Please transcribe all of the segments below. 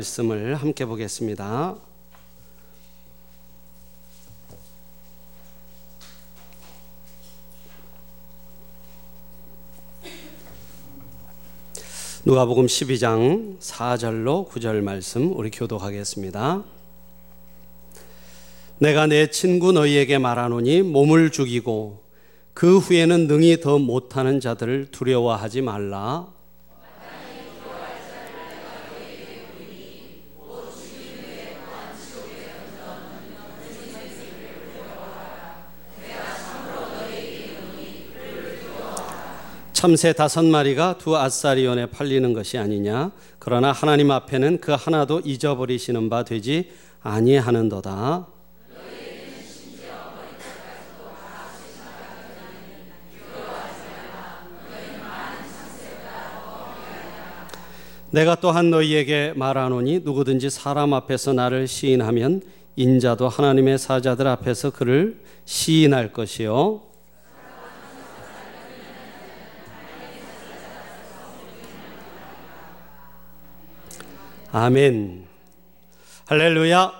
말씀을 함께 보겠습니다. 누가복음 12장 4절로 9절 말씀 우리 교독하겠습니다. 내가 내 친구 너희에게 말하노니 몸을 죽이고 그 후에는 능히 더 못하는 자들을 두려워하지 말라. 참새 다섯 마리가 두 아사리온에 팔리는 것이 아니냐? 그러나 하나님 앞에는 그 하나도 잊어버리시는 바 되지 아니하는도다. 내가 또한 너희에게 말하노니 누구든지 사람 앞에서 나를 시인하면 인자도 하나님의 사자들 앞에서 그를 시인할 것이요 아멘. 할렐루야.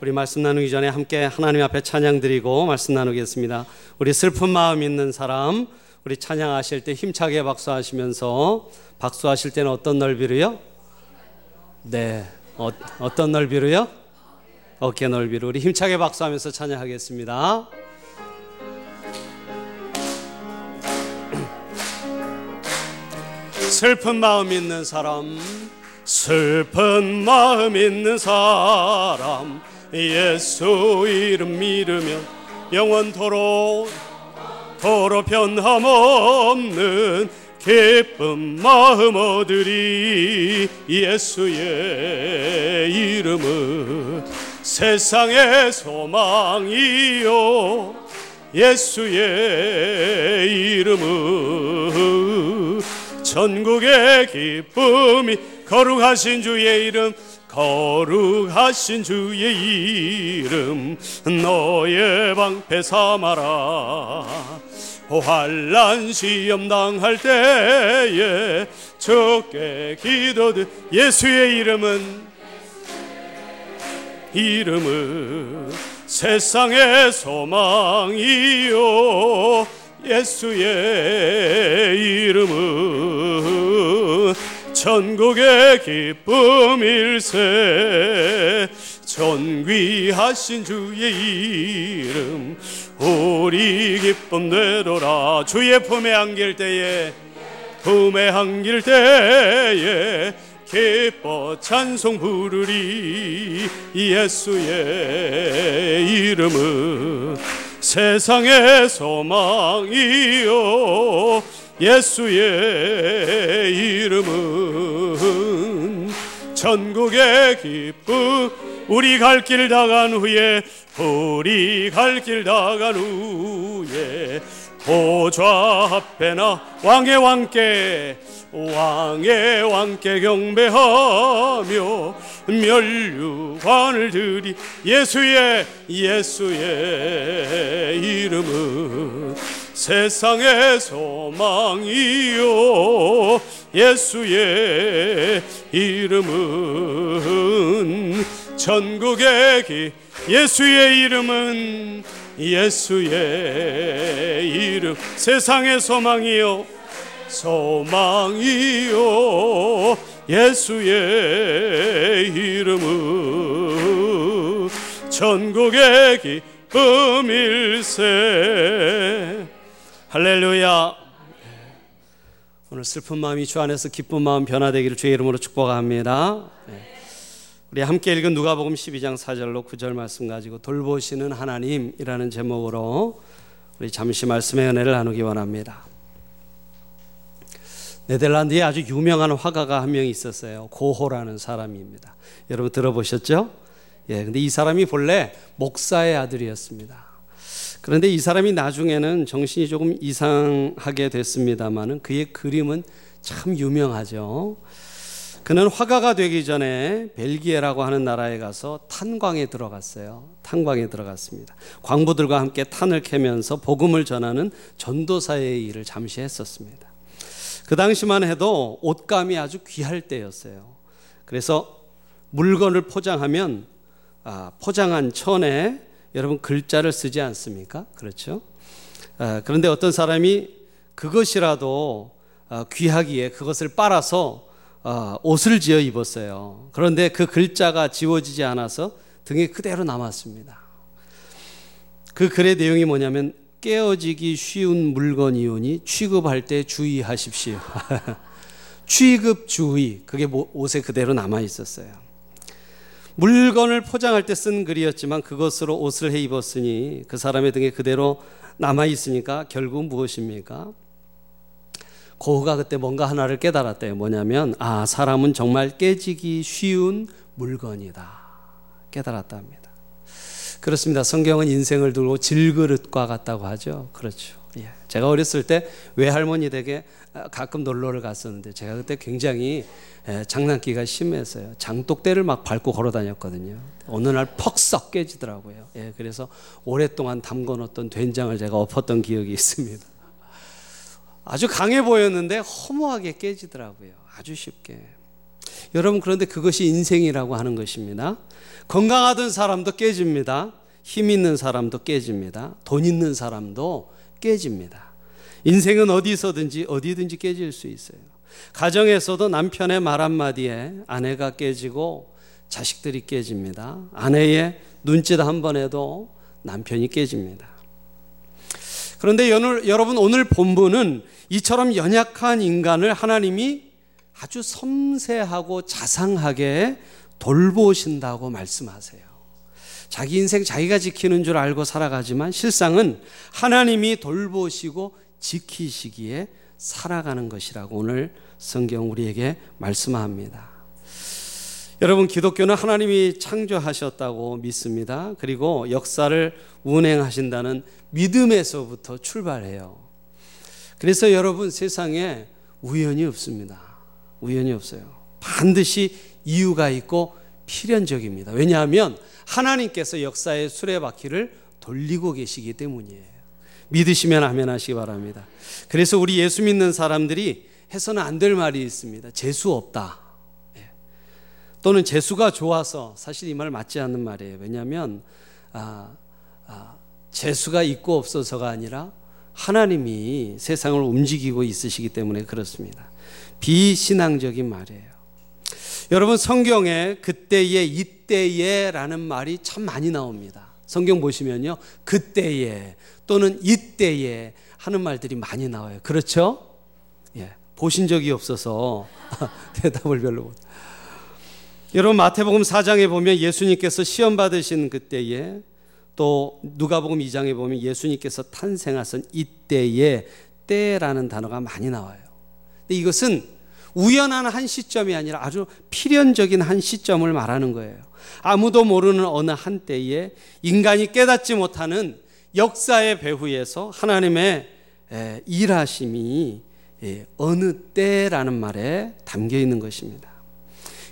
우리 말씀 나누기 전에 함께 하나님 앞에 찬양 드리고 말씀 나누겠습니다. 우리 슬픈 마음 있는 사람, 우리 찬양하실 때 힘차게 박수하시면서 박수하실 때는 어떤 넓이로요? 네. 어, 어떤 넓이로요? 어깨 넓이로. 우리 힘차게 박수하면서 찬양하겠습니다. 슬픈 마음 있는 사람, 슬픈 마음 있는 사람 예수 이름 믿으면 영원토록 도로 변함없는 기쁜 마음 얻으리. 예수의 이름은 세상의 소망이요. 예수의 이름은 전국의 기쁨이 거룩하신 주의 이름 거룩하신 주의 이름 너의 방패 삼아라. 환란 시험 당할 때에 적게 기도드 예수의 이름은 이름은 세상의 소망이요. 예수의 이름은 천국의 기쁨일세. 존귀하신 주의 이름 우리 기쁨 되돌아 주의 품에 안길 때에 품에 안길 때에 기뻐 찬송 부르리. 예수의 이름은 세상의 소망이요 예수의 이름은 전국의 기쁨. 우리 갈 길 다간 후에 우리 갈 길 다간 후에 보좌 앞에나 왕의 왕께 왕의 왕께 경배하며 멸류관을 드리. 예수의 예수의 이름은 세상의 소망이요. 예수의 이름은 전국의 기 예수의 이름은 예수의 이름. 세상의 소망이요. 소망이요. 예수의 이름은 전국의 기쁨일세 할렐루야 오늘 슬픈 마음이 주 안에서 기쁜 마음 변화되기를 주의 이름으로 축복합니다 우리 함께 읽은 누가복음 12장 4절로 9절 말씀 가지고 돌보시는 하나님이라는 제목으로 우리 잠시 말씀의 은혜를 나누기 원합니다 네덜란드에 아주 유명한 화가가 한 명 있었어요. 고호라는 사람입니다. 여러분 들어보셨죠? 예, 근데 이 사람이 본래 목사의 아들이었습니다. 그런데 이 사람이 나중에는 정신이 조금 이상하게 됐습니다만은 그의 그림은 참 유명하죠. 그는 화가가 되기 전에 벨기에라고 하는 나라에 가서 탄광에 들어갔어요. 탄광에 들어갔습니다. 광부들과 함께 탄을 캐면서 복음을 전하는 전도사의 일을 잠시 했었습니다. 그 당시만 해도 옷감이 아주 귀할 때였어요. 그래서 물건을 포장하면 아, 포장한 천에 여러분 글자를 쓰지 않습니까? 그렇죠? 아, 그런데 어떤 사람이 그것이라도 아, 귀하기에 그것을 빨아서 아, 옷을 지어 입었어요. 그런데 그 글자가 지워지지 않아서 등에 그대로 남았습니다. 그 글의 내용이 뭐냐면 깨어지기 쉬운 물건이오니 취급할 때 주의하십시오. 취급 주의 그게 뭐 옷에 그대로 남아 있었어요. 물건을 포장할 때 쓴 글이었지만 그것으로 옷을 해 입었으니 그 사람의 등에 그대로 남아 있으니까 결국 무엇입니까? 고흐가 그때 뭔가 하나를 깨달았대요. 뭐냐면 아 사람은 정말 깨지기 쉬운 물건이다. 깨달았답니다. 그렇습니다. 성경은 인생을 두고 질그릇과 같다고 하죠. 그렇죠. 예. 제가 어렸을 때 외할머니 댁에 가끔 놀러를 갔었는데 제가 그때 굉장히 예, 장난기가 심했어요. 장독대를 막 밟고 걸어 다녔거든요. 어느 날 퍽썩 깨지더라고요. 예, 그래서 오랫동안 담궈놓던 된장을 제가 엎었던 기억이 있습니다. 아주 강해 보였는데 허무하게 깨지더라고요. 아주 쉽게. 여러분, 그런데 그것이 인생이라고 하는 것입니다. 건강하던 사람도 깨집니다. 힘 있는 사람도 깨집니다. 돈 있는 사람도 깨집니다. 인생은 어디서든지 어디든지 깨질 수 있어요. 가정에서도 남편의 말 한마디에 아내가 깨지고 자식들이 깨집니다. 아내의 눈짓 한 번에도 남편이 깨집니다. 그런데 여러분 오늘 본문은 이처럼 연약한 인간을 하나님이 아주 섬세하고 자상하게 돌보신다고 말씀하세요. 자기 인생 자기가 지키는 줄 알고 살아가지만 실상은 하나님이 돌보시고 지키시기에 살아가는 것이라고 오늘 성경 우리에게 말씀합니다. 여러분 기독교는 하나님이 창조하셨다고 믿습니다. 그리고 역사를 운행하신다는 믿음에서부터 출발해요. 그래서 여러분 세상에 우연이 없습니다. 우연이 없어요. 반드시 이유가 있고 필연적입니다. 왜냐하면 하나님께서 역사의 수레바퀴를 돌리고 계시기 때문이에요. 믿으시면 아멘 하시기 바랍니다. 그래서 우리 예수 믿는 사람들이 해서는 안 될 말이 있습니다. 재수 없다. 예. 또는 재수가 좋아서 사실 이 말 맞지 않는 말이에요. 왜냐하면 아, 아, 재수가 있고 없어서가 아니라 하나님이 세상을 움직이고 있으시기 때문에 그렇습니다. 비신앙적인 말이에요. 여러분 성경에 그때에 이때에라는 말이 참 많이 나옵니다. 성경 보시면요. 그때에 또는 이때에 하는 말들이 많이 나와요. 그렇죠? 예. 보신 적이 없어서 대답을 별로 못. 여러분 마태복음 4장에 보면 예수님께서 시험 받으신 그때에 또 누가복음 2장에 보면 예수님께서 탄생하신 이때에 때라는 단어가 많이 나와요. 근데 이것은 우연한 한 시점이 아니라 아주 필연적인 한 시점을 말하는 거예요. 아무도 모르는 어느 한때에 인간이 깨닫지 못하는 역사의 배후에서 하나님의 일하심이 어느 때라는 말에 담겨 있는 것입니다.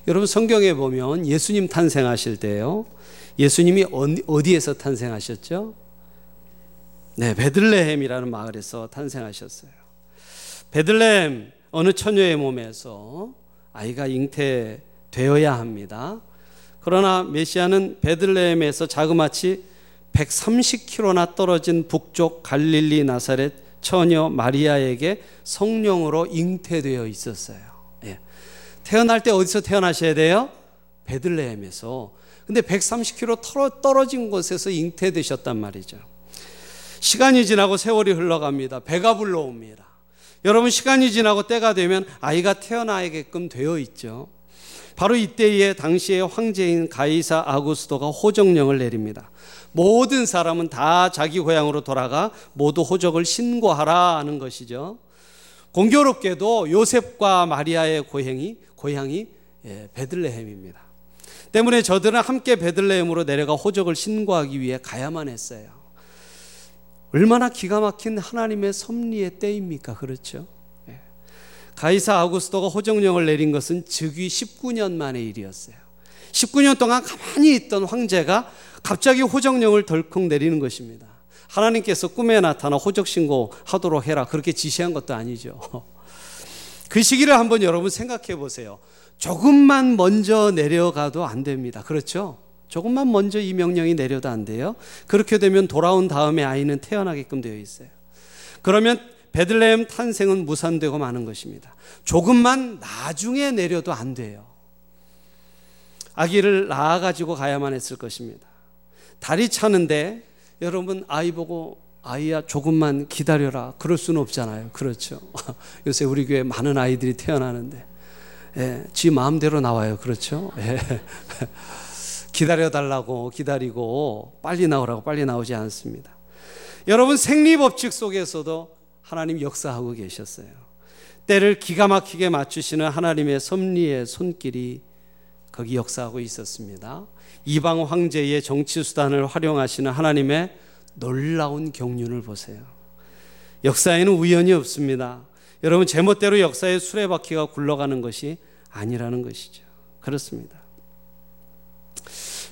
여러분 성경에 보면 예수님 탄생하실 때요. 예수님이 어디에서 탄생하셨죠? 네, 베들레헴이라는 마을에서 탄생하셨어요. 베들레헴 어느 처녀의 몸에서 아이가 잉태되어야 합니다. 그러나 메시아는 베들레헴에서 자그마치 130km나 떨어진 북쪽 갈릴리 나사렛 처녀 마리아에게 성령으로 잉태되어 있었어요. 예. 태어날 때 어디서 태어나셔야 돼요? 베들레헴에서. 근데 130km 떨어진 곳에서 잉태되셨단 말이죠. 시간이 지나고 세월이 흘러갑니다. 배가 불러옵니다. 여러분 시간이 지나고 때가 되면 아이가 태어나게끔 되어 있죠. 바로 이때에 당시의 황제인 가이사 아구스도가 호적령을 내립니다. 모든 사람은 다 자기 고향으로 돌아가 모두 호적을 신고하라 하는 것이죠. 공교롭게도 요셉과 마리아의 고향이 고향이 예, 베들레헴입니다. 때문에 저들은 함께 베들레헴으로 내려가 호적을 신고하기 위해 가야만 했어요. 얼마나 기가 막힌 하나님의 섭리의 때입니까? 그렇죠? 예. 가이사 아우구스도가 호정령을 내린 것은 즉위 19년 만의 일이었어요. 19년 동안 가만히 있던 황제가 갑자기 호정령을 덜컥 내리는 것입니다. 하나님께서 꿈에 나타나 호적 신고 하도록 해라 그렇게 지시한 것도 아니죠. 그 시기를 한번 여러분 생각해 보세요. 조금만 먼저 내려가도 안 됩니다. 그렇죠? 조금만 먼저 이 명령이 내려도 안 돼요. 그렇게 되면 돌아온 다음에 아이는 태어나게끔 되어 있어요. 그러면 베들레헴 탄생은 무산되고 마는 것입니다. 조금만 나중에 내려도 안 돼요. 아기를 낳아 가지고 가야만 했을 것입니다. 달이 차는데 여러분 아이 보고 아이야 조금만 기다려라. 그럴 수는 없잖아요. 그렇죠. 요새 우리 교회 많은 아이들이 태어나는데 예, 지 마음대로 나와요. 그렇죠? 예. 기다려달라고 기다리고 빨리 나오라고 빨리 나오지 않습니다. 여러분 생리법칙 속에서도 하나님 역사하고 계셨어요. 때를 기가 막히게 맞추시는 하나님의 섭리의 손길이 거기 역사하고 있었습니다. 이방 황제의 정치 수단을 활용하시는 하나님의 놀라운 경륜을 보세요. 역사에는 우연이 없습니다. 여러분 제멋대로 역사의 수레바퀴가 굴러가는 것이 아니라는 것이죠. 그렇습니다.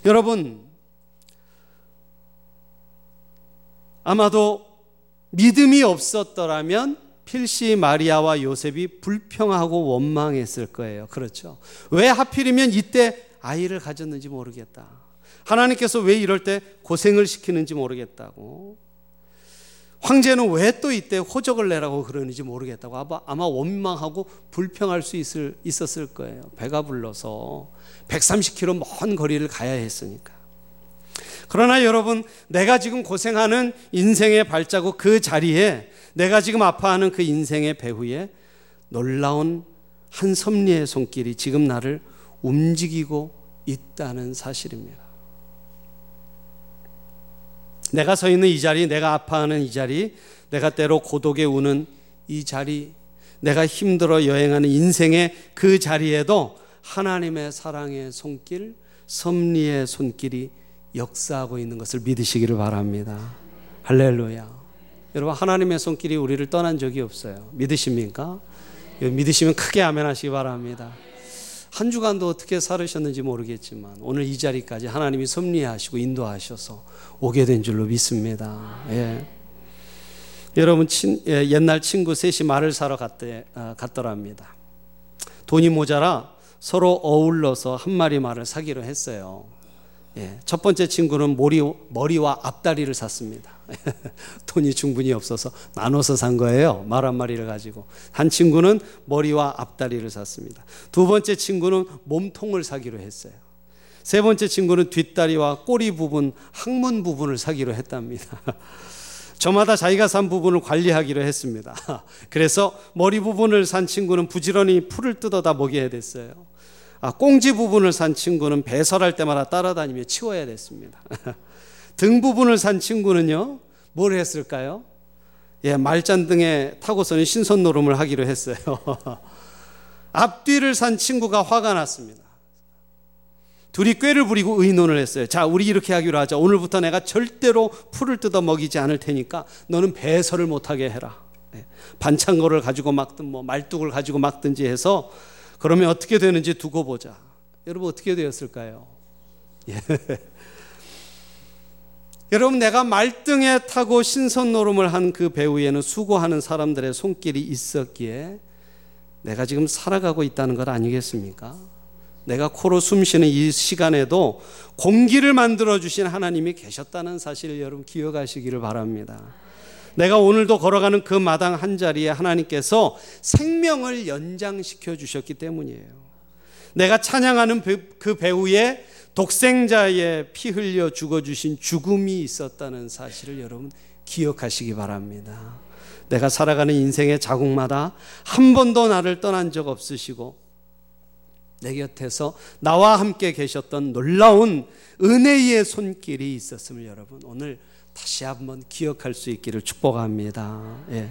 여러분, 아마도 믿음이 없었더라면 필시 마리아와 요셉이 불평하고 원망했을 거예요. 그렇죠. 왜 하필이면 이때 아이를 가졌는지 모르겠다. 하나님께서 왜 이럴 때 고생을 시키는지 모르겠다고. 황제는 왜 또 이때 호적을 내라고 그러는지 모르겠다고 아마, 아마 원망하고 불평할 수 있을, 있었을 거예요. 배가 불러서 130km 먼 거리를 가야 했으니까. 그러나 여러분, 내가 지금 고생하는 인생의 발자국 그 자리에 내가 지금 아파하는 그 인생의 배후에 놀라운 한 섭리의 손길이 지금 나를 움직이고 있다는 사실입니다. 내가 서 있는 이 자리, 내가 아파하는 이 자리, 내가 때로 고독에 우는 이 자리, 내가 힘들어 여행하는 인생의 그 자리에도 하나님의 사랑의 손길, 섭리의 손길이 역사하고 있는 것을 믿으시기를 바랍니다. 할렐루야. 여러분, 하나님의 손길이 우리를 떠난 적이 없어요. 믿으십니까? 믿으시면 크게 아멘 하시기 바랍니다. 한 주간도 어떻게 살으셨는지 모르겠지만 오늘 이 자리까지 하나님이 섭리하시고 인도하셔서 오게 된 줄로 믿습니다. 예. 여러분 친, 예, 옛날 친구 셋이 말을 사러 갔대, 아, 갔더랍니다. 돈이 모자라 서로 어울러서 한 마리 말을 사기로 했어요. 예, 첫 번째 친구는 머리, 머리와 앞다리를 샀습니다. 돈이 충분히 없어서 나눠서 산 거예요. 말 한 마리를 가지고. 한 친구는 머리와 앞다리를 샀습니다. 두 번째 친구는 몸통을 사기로 했어요. 세 번째 친구는 뒷다리와 꼬리 부분, 항문 부분을 사기로 했답니다. 저마다 자기가 산 부분을 관리하기로 했습니다. 그래서 머리 부분을 산 친구는 부지런히 풀을 뜯어다 먹여야 됐어요. 아, 꽁지 부분을 산 친구는 배설할 때마다 따라다니며 치워야 됐습니다. 등 부분을 산 친구는요, 뭘 했을까요? 예, 말잔등에 타고서는 신선 노름을 하기로 했어요. 앞뒤를 산 친구가 화가 났습니다. 둘이 꾀를 부리고 의논을 했어요. 자, 우리 이렇게 하기로 하자. 오늘부터 내가 절대로 풀을 뜯어 먹이지 않을 테니까 너는 배설을 못하게 해라. 예, 반창고를 가지고 막든 뭐 말뚝을 가지고 막든지 해서 그러면 어떻게 되는지 두고 보자. 여러분 어떻게 되었을까요? 예. 여러분 내가 말등에 타고 신선 노름을 한 그 배후에는 수고하는 사람들의 손길이 있었기에 내가 지금 살아가고 있다는 것 아니겠습니까? 내가 코로 숨 쉬는 이 시간에도 공기를 만들어 주신 하나님이 계셨다는 사실을 여러분 기억하시기를 바랍니다. 내가 오늘도 걸어가는 그 마당 한 자리에 하나님께서 생명을 연장시켜 주셨기 때문이에요. 내가 찬양하는 그 배후에 독생자의 피 흘려 죽어 주신 죽음이 있었다는 사실을 여러분 기억하시기 바랍니다. 내가 살아가는 인생의 자국마다 한 번도 나를 떠난 적 없으시고 내 곁에서 나와 함께 계셨던 놀라운 은혜의 손길이 있었음을 여러분 오늘 다시 한번 기억할 수 있기를 축복합니다. 예.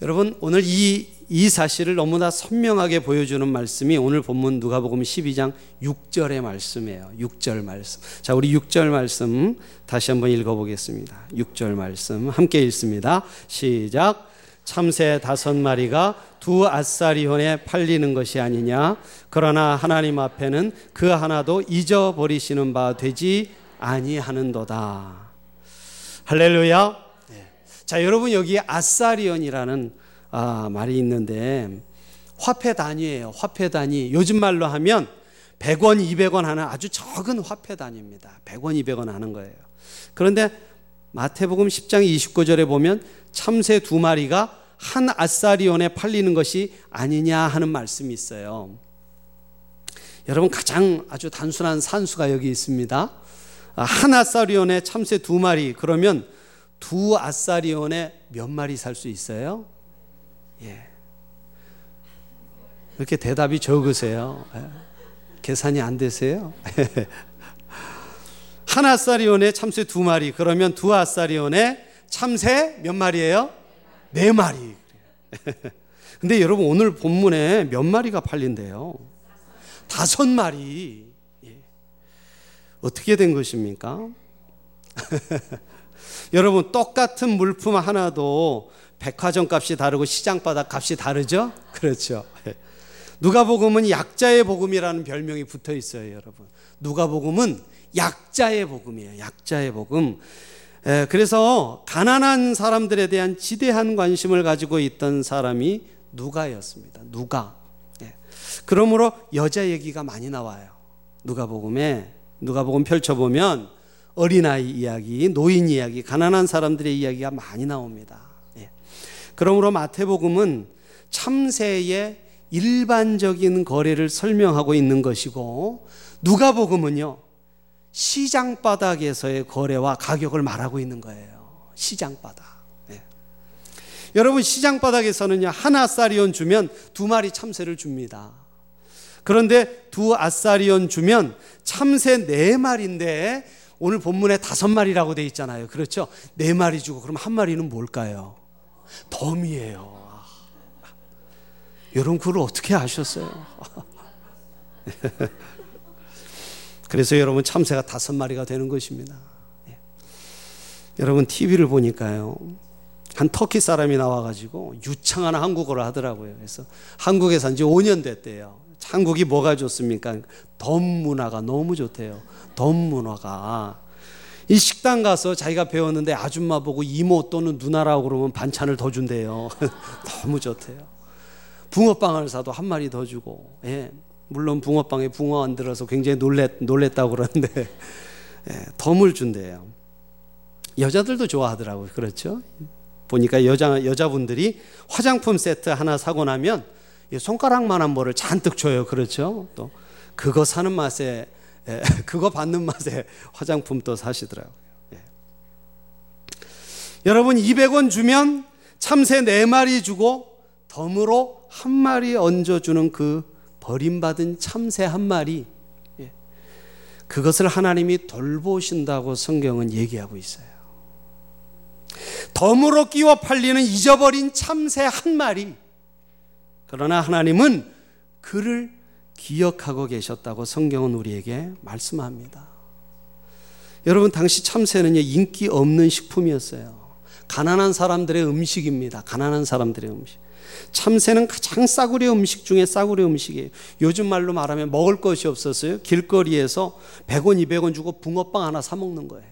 여러분 오늘 이, 이 사실을 너무나 선명하게 보여주는 말씀이 오늘 본문 누가복음 12장 6절의 말씀이에요. 6절 말씀. 자, 우리 6절 말씀 다시 한번 읽어보겠습니다. 6절 말씀 함께 읽습니다. 시작. 참새 다섯 마리가 두 아사리온에 팔리는 것이 아니냐. 그러나 하나님 앞에는 그 하나도 잊어버리시는 바 되지 아니하는도다. 할렐루야. 네. 자, 여러분 여기 아사리온이라는 아, 말이 있는데 화폐 단위예요. 화폐 단위. 요즘 말로 하면 100원, 200원 하는 아주 적은 화폐 단위입니다. 100원, 200원 하는 거예요. 그런데 마태복음 10장 29절에 보면 참새 두 마리가 한 아사리온에 팔리는 것이 아니냐 하는 말씀이 있어요. 여러분 가장 아주 단순한 산수가 여기 있습니다. 한 아사리온에 참새 두 마리 그러면 두 아사리온에 몇 마리 살 수 있어요? 예. 이렇게 대답이 적으세요. 예. 계산이 안 되세요? 한 아사리온에 참새 두 마리 그러면 두 아사리온에 참새 몇 마리예요? 네 마리. 근데 여러분 오늘 본문에 몇 마리가 팔린대요? 다섯 마리. 예. 어떻게 된 것입니까? 여러분 똑같은 물품 하나도 백화점 값이 다르고 시장 바닥 값이 다르죠? 그렇죠. 예. 누가복음은 약자의 복음이라는 별명이 붙어 있어요, 여러분. 누가복음은 약자의 복음이에요. 약자의 복음. 예, 그래서 가난한 사람들에 대한 지대한 관심을 가지고 있던 사람이 누가였습니다. 누가. 예. 그러므로 여자 얘기가 많이 나와요. 누가복음에 누가복음 펼쳐보면 어린아이 이야기, 노인 이야기, 가난한 사람들의 이야기가 많이 나옵니다. 예. 그러므로 마태복음은 참새의 일반적인 거래를 설명하고 있는 것이고 누가복음은요 시장 바닥에서의 거래와 가격을 말하고 있는 거예요. 시장 바닥. 예. 여러분 시장 바닥에서는요 한 아사리온 주면 두 마리 참새를 줍니다. 그런데 두 아사리온 주면 참새 네 마리인데 오늘 본문에 다섯 마리라고 돼 있잖아요. 그렇죠? 네 마리 주고 그럼 한 마리는 뭘까요? 덤이에요. 여러분 그걸 어떻게 아셨어요? 그래서 여러분 참새가 다섯 마리가 되는 것입니다. 예. 여러분 TV를 보니까요. 한 터키 사람이 나와가지고 유창한 한국어를 하더라고요. 그래서 한국에 산 지 5년 됐대요. 한국이 뭐가 좋습니까? 덤 문화가 너무 좋대요. 덤 문화가. 이 식당 가서 자기가 배웠는데 아줌마 보고 이모 또는 누나라고 그러면 반찬을 더 준대요. 너무 좋대요. 붕어빵을 사도 한 마리 더 주고, 예. 물론 붕어빵에 붕어 안 들어서 굉장히 놀랬, 놀랬다고 그러는데, 예, 덤을 준대요. 여자들도 좋아하더라고요. 그렇죠? 보니까 여자, 여자분들이 화장품 세트 하나 사고 나면 손가락만한 뭐를 잔뜩 줘요. 그렇죠? 또 그거 사는 맛에 예, 그거 받는 맛에 화장품 또 사시더라고요. 예. 여러분 200원 주면 참새 4마리 주고 덤으로 한 마리 얹어 주는 그 버림받은 참새 한 마리 예. 그것을 하나님이 돌보신다고 성경은 얘기하고 있어요. 덤으로 끼워 팔리는 잊어버린 참새 한 마리 그러나 하나님은 그를 기억하고 계셨다고 성경은 우리에게 말씀합니다. 여러분, 당시 참새는 인기 없는 식품이었어요. 가난한 사람들의 음식입니다. 가난한 사람들의 음식. 참새는 가장 싸구려 음식 중에 싸구려 음식이에요. 요즘 말로 말하면 먹을 것이 없었어요. 길거리에서 100원, 200원 주고 붕어빵 하나 사 먹는 거예요.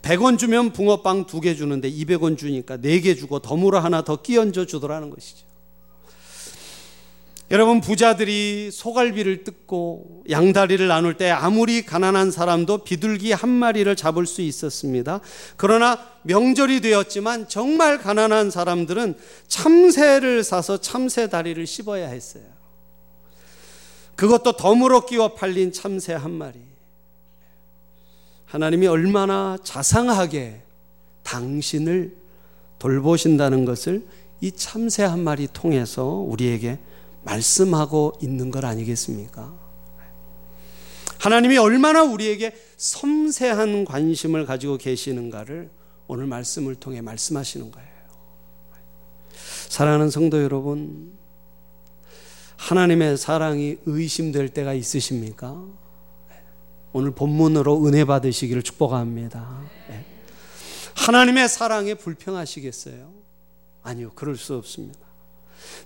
100원 주면 붕어빵 두 개 주는데 200원 주니까 네 개 주고 덤으로 하나 더 끼얹어 주더라는 것이죠. 여러분 부자들이 소갈비를 뜯고 양다리를 나눌 때 아무리 가난한 사람도 비둘기 한 마리를 잡을 수 있었습니다. 그러나 명절이 되었지만 정말 가난한 사람들은 참새를 사서 참새 다리를 씹어야 했어요. 그것도 덤으로 끼워 팔린 참새 한 마리. 하나님이 얼마나 자상하게 당신을 돌보신다는 것을 이 참새 한 마리 통해서 우리에게 말씀하고 있는 것 아니겠습니까? 하나님이 얼마나 우리에게 섬세한 관심을 가지고 계시는가를 오늘 말씀을 통해 말씀하시는 거예요. 사랑하는 성도 여러분, 하나님의 사랑이 의심될 때가 있으십니까? 오늘 본문으로 은혜 받으시기를 축복합니다. 하나님의 사랑에 불평하시겠어요? 아니요, 그럴 수 없습니다.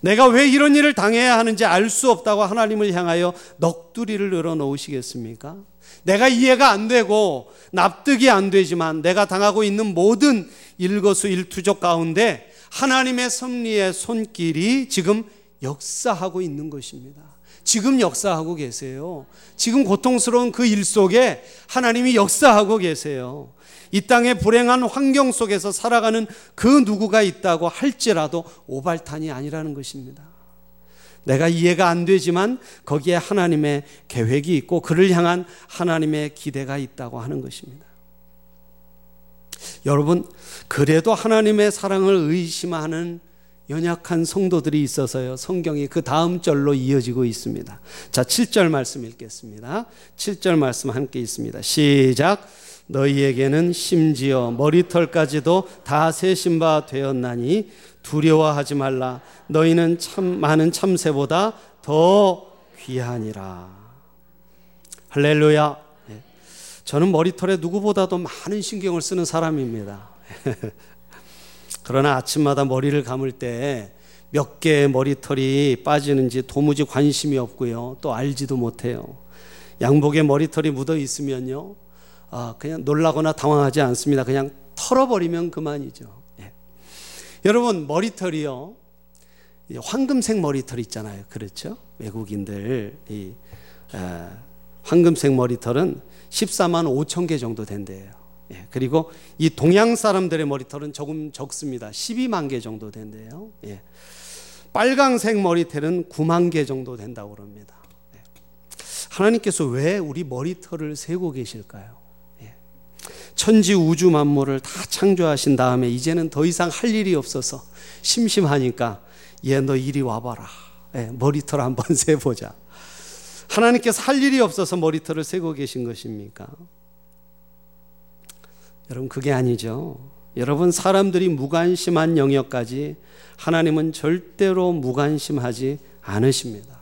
내가 왜 이런 일을 당해야 하는지 알 수 없다고 하나님을 향하여 넋두리를 늘어 놓으시겠습니까? 내가 이해가 안 되고 납득이 안 되지만 내가 당하고 있는 모든 일거수 일투족 가운데 하나님의 섭리의 손길이 지금 역사하고 있는 것입니다. 지금 역사하고 계세요. 지금 고통스러운 그 일 속에 하나님이 역사하고 계세요. 이 땅의 불행한 환경 속에서 살아가는 그 누구가 있다고 할지라도 오발탄이 아니라는 것입니다. 내가 이해가 안 되지만 거기에 하나님의 계획이 있고 그를 향한 하나님의 기대가 있다고 하는 것입니다. 여러분, 그래도 하나님의 사랑을 의심하는 연약한 성도들이 있어서요. 성경이 그 다음 절로 이어지고 있습니다. 자, 7절 말씀 읽겠습니다. 7절 말씀 함께 있습니다. 시작. 너희에게는 심지어 머리털까지도 다 세신 바 되었나니 두려워하지 말라. 너희는 참 많은 참새보다 더 귀하니라. 할렐루야. 예. 저는 머리털에 누구보다도 많은 신경을 쓰는 사람입니다. 그러나 아침마다 머리를 감을 때 몇 개의 머리털이 빠지는지 도무지 관심이 없고요. 또 알지도 못해요. 양복에 머리털이 묻어 있으면요. 아, 그냥 놀라거나 당황하지 않습니다. 그냥 털어버리면 그만이죠. 예. 여러분, 머리털이요. 황금색 머리털 있잖아요. 그렇죠? 외국인들, 이, 에, 황금색 머리털은 14만 5천 개 정도 된대요. 예, 그리고 이 동양 사람들의 머리털은 조금 적습니다. 12만 개 정도 된대요. 예. 빨강색 머리털은 9만 개 정도 된다고 그럽니다. 예. 하나님께서 왜 우리 머리털을 세고 계실까요? 예. 천지 우주 만물을 다 창조하신 다음에 이제는 더 이상 할 일이 없어서 심심하니까 얘 너 이리 와봐라. 예, 머리털 한번 세보자. 하나님께서 할 일이 없어서 머리털을 세고 계신 것입니까? 여러분, 그게 아니죠. 여러분, 사람들이 무관심한 영역까지 하나님은 절대로 무관심하지 않으십니다.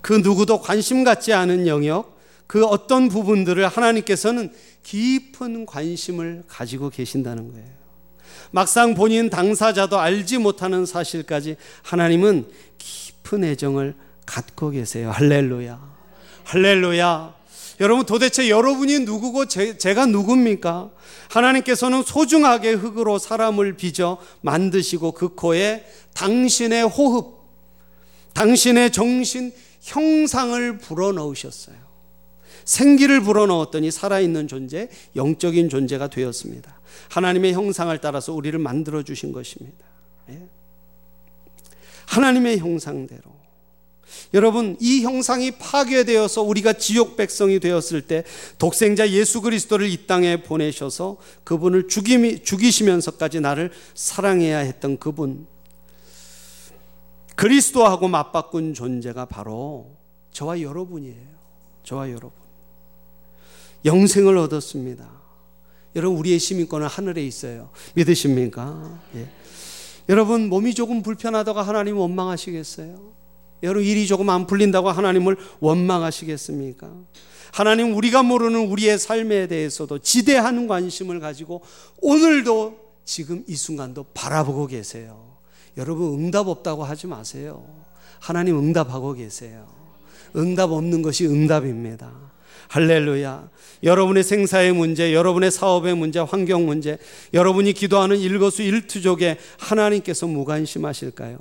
그 누구도 관심 갖지 않은 영역, 그 어떤 부분들을 하나님께서는 깊은 관심을 가지고 계신다는 거예요. 막상 본인 당사자도 알지 못하는 사실까지 하나님은 깊은 애정을 갖고 계세요. 할렐루야. 할렐루야. 여러분 도대체 여러분이 누구고 제, 가 누굽니까? 하나님께서는 소중하게 흙으로 사람을 빚어 만드시고 그 코에 당신의 호흡, 당신의 정신, 형상을 불어넣으셨어요. 생기를 불어넣었더니 살아있는 존재, 영적인 존재가 되었습니다. 하나님의 형상을 따라서 우리를 만들어 주신 것입니다. 예? 하나님의 형상대로. 여러분, 이 형상이 파괴되어서 우리가 지옥 백성이 되었을 때 독생자 예수 그리스도를 이 땅에 보내셔서 그분을 죽이, 죽이시면서까지 나를 사랑해야 했던 그분. 그리스도하고 맞바꾼 존재가 바로 저와 여러분이에요. 저와 여러분. 영생을 얻었습니다. 여러분, 우리의 시민권은 하늘에 있어요. 믿으십니까? 예. 여러분, 몸이 조금 불편하다가 하나님 원망하시겠어요? 여러분 일이 조금 안 풀린다고 하나님을 원망하시겠습니까? 하나님 우리가 모르는 우리의 삶에 대해서도 지대한 관심을 가지고 오늘도 지금 이 순간도 바라보고 계세요. 여러분 응답 없다고 하지 마세요. 하나님 응답하고 계세요. 응답 없는 것이 응답입니다. 할렐루야. 여러분의 생사의 문제, 여러분의 사업의 문제, 환경 문제, 여러분이 기도하는 일거수 일투족에 하나님께서 무관심하실까요?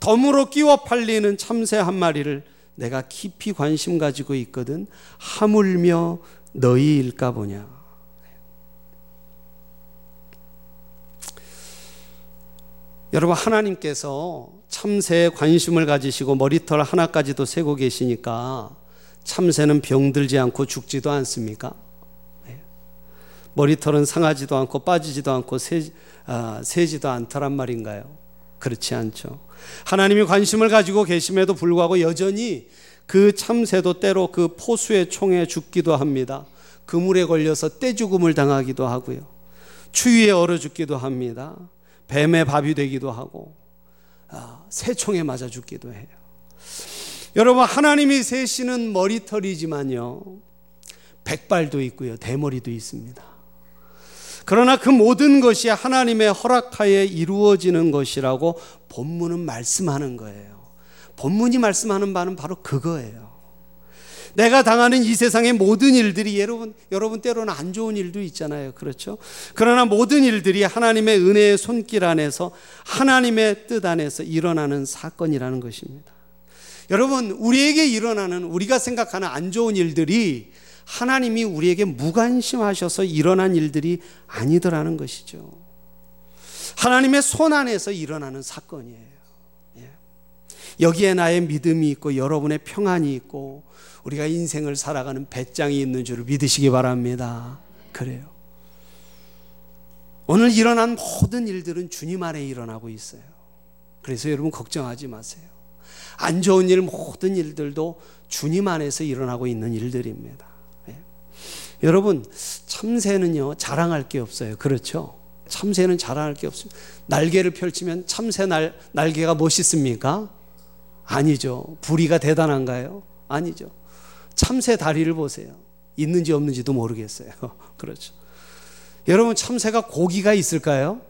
덤으로 끼워 팔리는 참새 한 마리를 내가 깊이 관심 가지고 있거든. 하물며 너희일까 보냐. 여러분, 하나님께서 참새에 관심을 가지시고 머리털 하나까지도 세고 계시니까 참새는 병들지 않고 죽지도 않습니까? 네. 머리털은 상하지도 않고 빠지지도 않고 새, 아, 새지도 않더란 말인가요? 그렇지 않죠. 하나님이 관심을 가지고 계심에도 불구하고 여전히 그 참새도 때로 그 포수의 총에 죽기도 합니다. 그물에 걸려서 떼죽음을 당하기도 하고요. 추위에 얼어 죽기도 합니다. 뱀의 밥이 되기도 하고 아, 새총에 맞아 죽기도 해요. 여러분 하나님이 세시는 머리털이지만요. 백발도 있고요. 대머리도 있습니다. 그러나 그 모든 것이 하나님의 허락하에 이루어지는 것이라고 본문은 말씀하는 거예요. 본문이 말씀하는 바는 바로 그거예요. 내가 당하는 이 세상의 모든 일들이 여러분, 여러분 때로는 안 좋은 일도 있잖아요. 그렇죠? 그러나 모든 일들이 하나님의 은혜의 손길 안에서 하나님의 뜻 안에서 일어나는 사건이라는 것입니다. 여러분, 우리에게 일어나는 우리가 생각하는 안 좋은 일들이 하나님이 우리에게 무관심하셔서 일어난 일들이 아니더라는 것이죠. 하나님의 손 안에서 일어나는 사건이에요. 예. 여기에 나의 믿음이 있고 여러분의 평안이 있고 우리가 인생을 살아가는 배짱이 있는 줄을 믿으시기 바랍니다. 그래요. 오늘 일어난 모든 일들은 주님 안에 일어나고 있어요. 그래서 여러분 걱정하지 마세요. 안 좋은 일 모든 일들도 주님 안에서 일어나고 있는 일들입니다. 예. 여러분 참새는요 자랑할 게 없어요. 그렇죠? 참새는 자랑할 게 없습니다. 날개를 펼치면 참새 날, 날개가 멋있습니까? 아니죠. 부리가 대단한가요? 아니죠. 참새 다리를 보세요. 있는지 없는지도 모르겠어요. 그렇죠. 여러분 참새가 고기가 있을까요?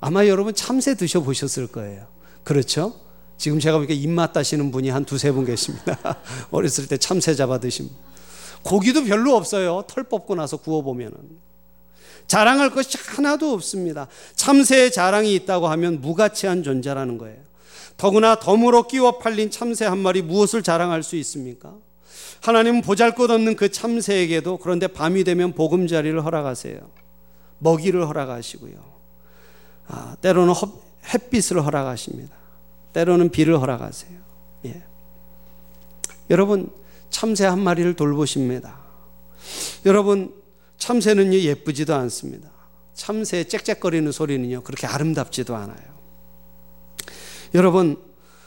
아마 여러분 참새 드셔 보셨을 거예요. 그렇죠? 지금 제가 보니까 입맛 따시는 분이 한 두세 분 계십니다. 어렸을 때 참새 잡아 드신 고기도 별로 없어요. 털 뽑고 나서 구워보면은. 자랑할 것이 하나도 없습니다. 참새의 자랑이 있다고 하면 무가치한 존재라는 거예요. 더구나 덤으로 끼워 팔린 참새 한 마리 무엇을 자랑할 수 있습니까? 하나님은 보잘 것 없는 그 참새에게도 그런데 밤이 되면 보금자리를 허락하세요. 먹이를 허락하시고요. 아, 때로는 햇빛을 허락하십니다. 때로는 비를 허락하세요. 예. 여러분, 참새 한 마리를 돌보십니다. 여러분, 참새는요, 예쁘지도 않습니다. 참새의 짹짹거리는 소리는요, 그렇게 아름답지도 않아요. 여러분,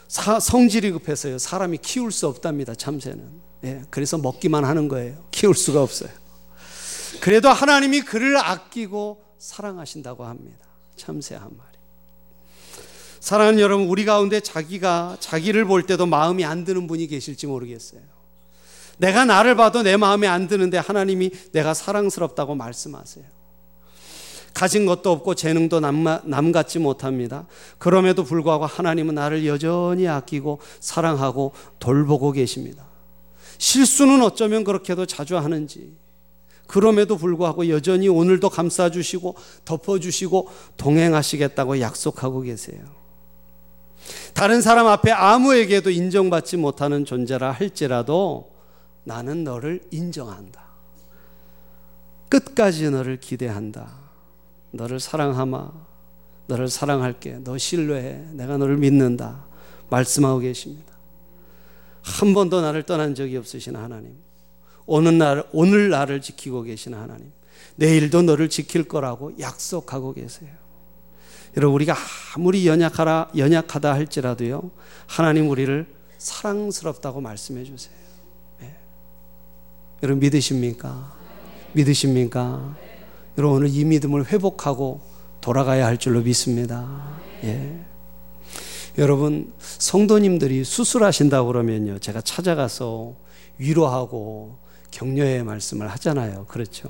사, 성질이 급해서요, 사람이 키울 수 없답니다, 참새는. 예, 그래서 먹기만 하는 거예요. 키울 수가 없어요. 그래도 하나님이 그를 아끼고 사랑하신다고 합니다. 참새 한 마리. 사랑하는 여러분, 우리 가운데 자기가 자기를 볼 때도 마음이 안 드는 분이 계실지 모르겠어요. 내가 나를 봐도 내 마음에 안 드는데 하나님이 내가 사랑스럽다고 말씀하세요. 가진 것도 없고 재능도 남, 남 같지 못합니다. 그럼에도 불구하고 하나님은 나를 여전히 아끼고 사랑하고 돌보고 계십니다. 실수는 어쩌면 그렇게도 자주 하는지. 그럼에도 불구하고 여전히 오늘도 감싸주시고 덮어주시고 동행하시겠다고 약속하고 계세요. 다른 사람 앞에 아무에게도 인정받지 못하는 존재라 할지라도 나는 너를 인정한다. 끝까지 너를 기대한다. 너를 사랑하마. 너를 사랑할게. 너 신뢰해. 내가 너를 믿는다. 말씀하고 계십니다. 한 번도 나를 떠난 적이 없으신 하나님. 오늘 날, 오늘 나를 지키고 계신 하나님. 내일도 너를 지킬 거라고 약속하고 계세요. 여러분, 우리가 아무리 연약하라, 연약하다 할지라도요, 하나님 우리를 사랑스럽다고 말씀해 주세요. 여러분 믿으십니까? 믿으십니까? 여러분 오늘 이 믿음을 회복하고 돌아가야 할 줄로 믿습니다. 예. 여러분 성도님들이 수술하신다고 그러면요 제가 찾아가서 위로하고 격려의 말씀을 하잖아요. 그렇죠?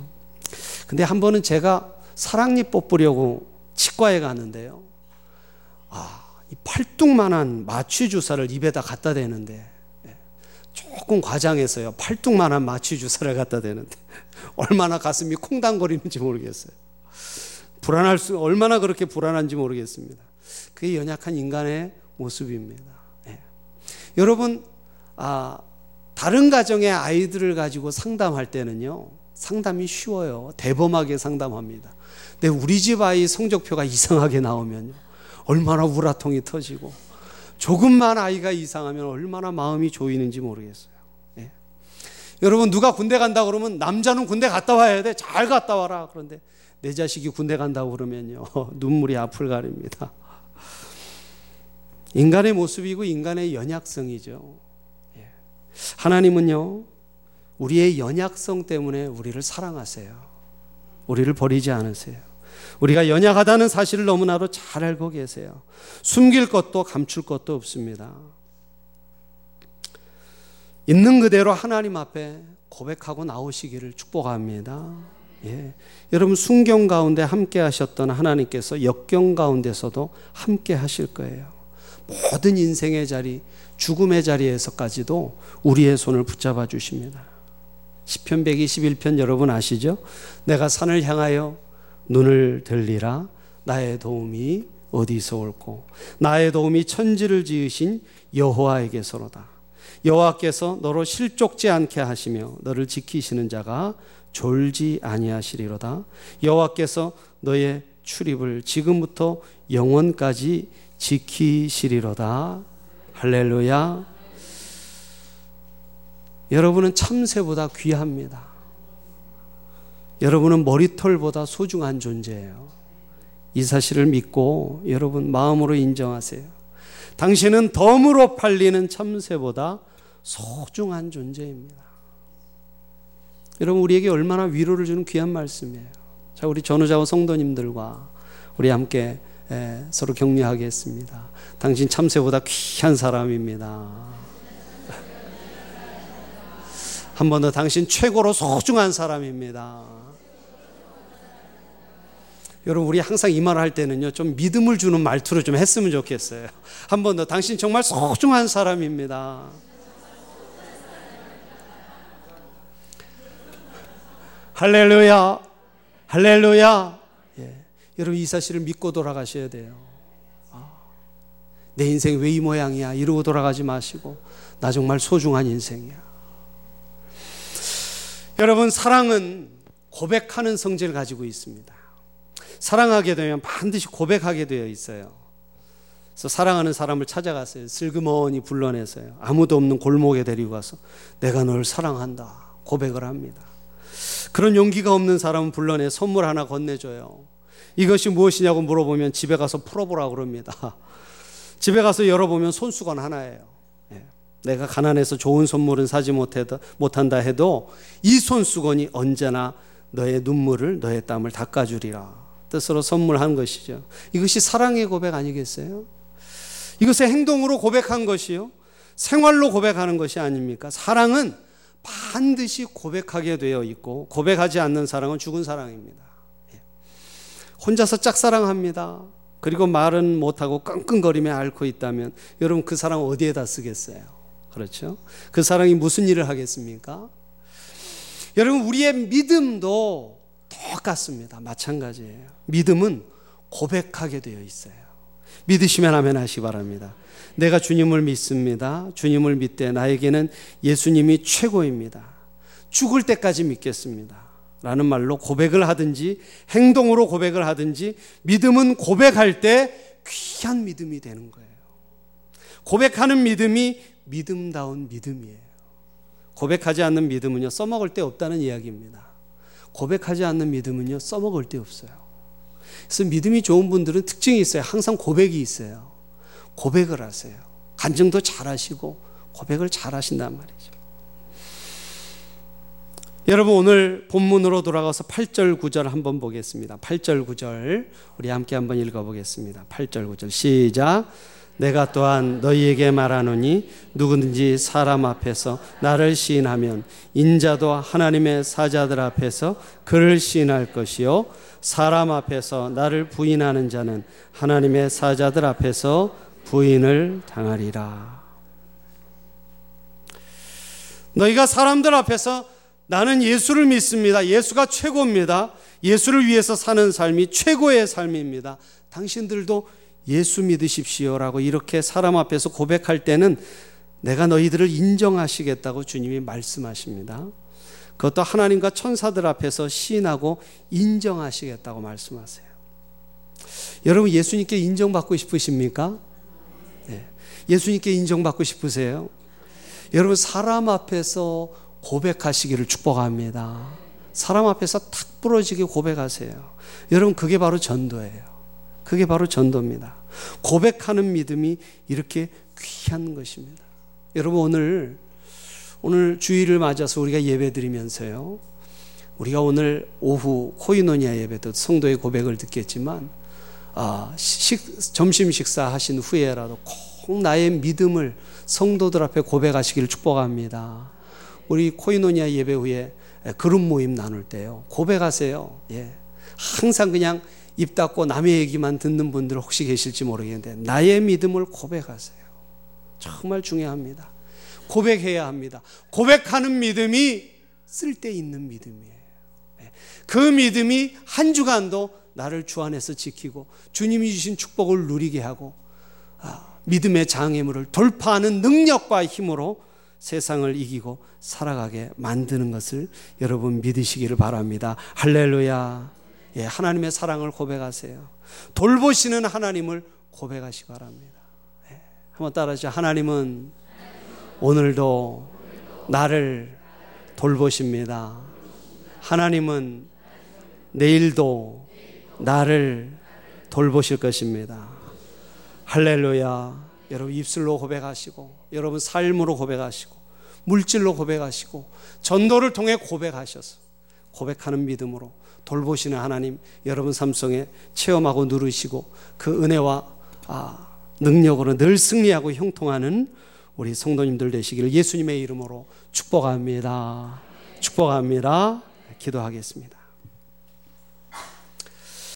근데 한 번은 제가 사랑니 뽑으려고 치과에 갔는데요. 아, 이 팔뚝만한 마취 주사를 입에다 갖다 대는데 조금 과장해서요. 팔뚝만한 마취 주사를 갖다 대는데 얼마나 가슴이 콩당거리는지 모르겠어요. 불안할 수 얼마나 그렇게 불안한지 모르겠습니다. 그게 연약한 인간의 모습입니다. 예. 여러분 아, 다른 가정의 아이들을 가지고 상담할 때는요. 상담이 쉬워요. 대범하게 상담합니다. 근데 우리 집 아이 성적표가 이상하게 나오면요. 얼마나 우라통이 터지고 조금만 아이가 이상하면 얼마나 마음이 조이는지 모르겠어요. 예. 여러분 누가 군대 간다 그러면 남자는 군대 갔다 와야 돼. 잘 갔다 와라. 그런데 내 자식이 군대 간다고 그러면요. 눈물이 앞을 가립니다. 인간의 모습이고 인간의 연약성이죠. 예. 하나님은요. 우리의 연약성 때문에 우리를 사랑하세요. 우리를 버리지 않으세요. 우리가 연약하다는 사실을 너무나도 잘 알고 계세요. 숨길 것도 감출 것도 없습니다. 있는 그대로 하나님 앞에 고백하고 나오시기를 축복합니다. 예. 여러분 순경 가운데 함께 하셨던 하나님께서 역경 가운데서도 함께 하실 거예요. 모든 인생의 자리 죽음의 자리에서까지도 우리의 손을 붙잡아 주십니다. 시편 121편 여러분 아시죠? 내가 산을 향하여 눈을 들리라 나의 도움이 어디서 올고 나의 도움이 천지를 지으신 여호와에게서로다. 여호와께서 너로 실족지 않게 하시며 너를 지키시는 자가 졸지 아니하시리로다. 여호와께서 너의 출입을 지금부터 영원까지 지키시리로다. 할렐루야. 여러분은 참새보다 귀합니다. 여러분은 머리털보다 소중한 존재예요. 이 사실을 믿고 여러분 마음으로 인정하세요. 당신은 덤으로 팔리는 참새보다 소중한 존재입니다. 여러분 우리에게 얼마나 위로를 주는 귀한 말씀이에요. 자, 우리 전우자와 성도님들과 우리 함께 서로 격려하겠습니다. 당신 참새보다 귀한 사람입니다. 한 번 더 당신 최고로 소중한 사람입니다. 여러분 우리 항상 이 말을 할 때는요 좀 믿음을 주는 말투로 좀 했으면 좋겠어요. 한 번 더 당신 정말 소중한 사람입니다. 할렐루야, 할렐루야. 예. 여러분 이 사실을 믿고 돌아가셔야 돼요. 아, 내 인생 왜 이 모양이야 이러고 돌아가지 마시고 나 정말 소중한 인생이야. 여러분 사랑은 고백하는 성질을 가지고 있습니다. 사랑하게 되면 반드시 고백하게 되어 있어요. 그래서 사랑하는 사람을 찾아갔어요. 슬그머니 불러내서요. 아무도 없는 골목에 데리고 가서 내가 널 사랑한다. 고백을 합니다. 그런 용기가 없는 사람은 불러내 선물 하나 건네줘요. 이것이 무엇이냐고 물어보면 집에 가서 풀어보라 그럽니다. 집에 가서 열어보면 손수건 하나예요. 예. 내가 가난해서 좋은 선물은 사지 못한다 해도 이 손수건이 언제나 너의 눈물을, 너의 땀을 닦아주리라. 뜻으로 선물한 것이죠. 이것이 사랑의 고백 아니겠어요? 이것의 행동으로 고백한 것이요. 생활로 고백하는 것이 아닙니까? 사랑은 반드시 고백하게 되어 있고 고백하지 않는 사랑은 죽은 사랑입니다. 예. 혼자서 짝사랑합니다. 그리고 말은 못하고 끙끙거리며 앓고 있다면 여러분 그 사랑 어디에다 쓰겠어요? 그렇죠? 그 사랑이 무슨 일을 하겠습니까? 여러분 우리의 믿음도 똑같습니다. 마찬가지예요. 믿음은 고백하게 되어 있어요. 믿으시면 하면 하시 바랍니다. 내가 주님을 믿습니다. 주님을 믿되 나에게는 예수님이 최고입니다. 죽을 때까지 믿겠습니다. 라는 말로 고백을 하든지 행동으로 고백을 하든지 믿음은 고백할 때 귀한 믿음이 되는 거예요. 고백하는 믿음이 믿음다운 믿음이에요. 고백하지 않는 믿음은요, 써먹을 데 없다는 이야기입니다. 고백하지 않는 믿음은요, 써먹을 데 없어요. 그래서 믿음이 좋은 분들은 특징이 있어요. 항상 고백이 있어요. 고백을 하세요. 간증도 잘 하시고 고백을 잘 하신단 말이죠. 여러분 오늘 본문으로 돌아가서 8절 9절 한번 보겠습니다. 8절 9절 우리 함께 한번 읽어 보겠습니다. 8절 9절 시작 내가 또한 너희에게 말하노니 누구든지 사람 앞에서 나를 시인하면 인자도 하나님의 사자들 앞에서 그를 시인할 것이요 사람 앞에서 나를 부인하는 자는 하나님의 사자들 앞에서 부인을 당하리라. 너희가 사람들 앞에서 나는 예수를 믿습니다. 예수가 최고입니다. 예수를 위해서 사는 삶이 최고의 삶입니다. 당신들도 예수 믿으십시오라고 이렇게 사람 앞에서 고백할 때는 내가 너희들을 인정하시겠다고 주님이 말씀하십니다. 그것도 하나님과 천사들 앞에서 시인하고 인정하시겠다고 말씀하세요. 여러분 예수님께 인정받고 싶으십니까? 예수님께 인정받고 싶으세요? 여러분 사람 앞에서 고백하시기를 축복합니다. 사람 앞에서 탁 부러지게 고백하세요. 여러분 그게 바로 전도예요. 그게 바로 전도입니다. 고백하는 믿음이 이렇게 귀한 것입니다. 여러분 오늘 오늘 주일을 맞아서 우리가 예배드리면서요. 우리가 오늘 오후 코이노니아 예배도 성도의 고백을 듣겠지만 아, 식, 점심 식사 하신 후에라도 꼭 나의 믿음을 성도들 앞에 고백하시기를 축복합니다. 우리 코이노니아 예배 후에 그룹 모임 나눌 때요. 고백하세요. 예. 항상 그냥 입 닫고 남의 얘기만 듣는 분들 혹시 계실지 모르겠는데 나의 믿음을 고백하세요. 정말 중요합니다. 고백해야 합니다. 고백하는 믿음이 쓸데 있는 믿음이에요. 예. 그 믿음이 한 주간도 나를 주 안에서 지키고 주님이 주신 축복을 누리게 하고 아, 믿음의 장애물을 돌파하는 능력과 힘으로 세상을 이기고 살아가게 만드는 것을 여러분 믿으시기를 바랍니다. 할렐루야. 예, 하나님의 사랑을 고백하세요. 돌보시는 하나님을 고백하시기 바랍니다. 예, 한번 따라하시죠. 하나님은 오늘도 나를 돌보십니다. 하나님은 내일도 나를 돌보실 것입니다. 할렐루야. 여러분 입술로 고백하시고 여러분 삶으로 고백하시고 물질로 고백하시고 전도를 통해 고백하셔서 고백하는 믿음으로 돌보시는 하나님 여러분 삶 속에 체험하고 누르시고 그 은혜와 아, 능력으로 늘 승리하고 형통하는 우리 성도님들 되시기를 예수님의 이름으로 축복합니다. 축복합니다. 기도하겠습니다.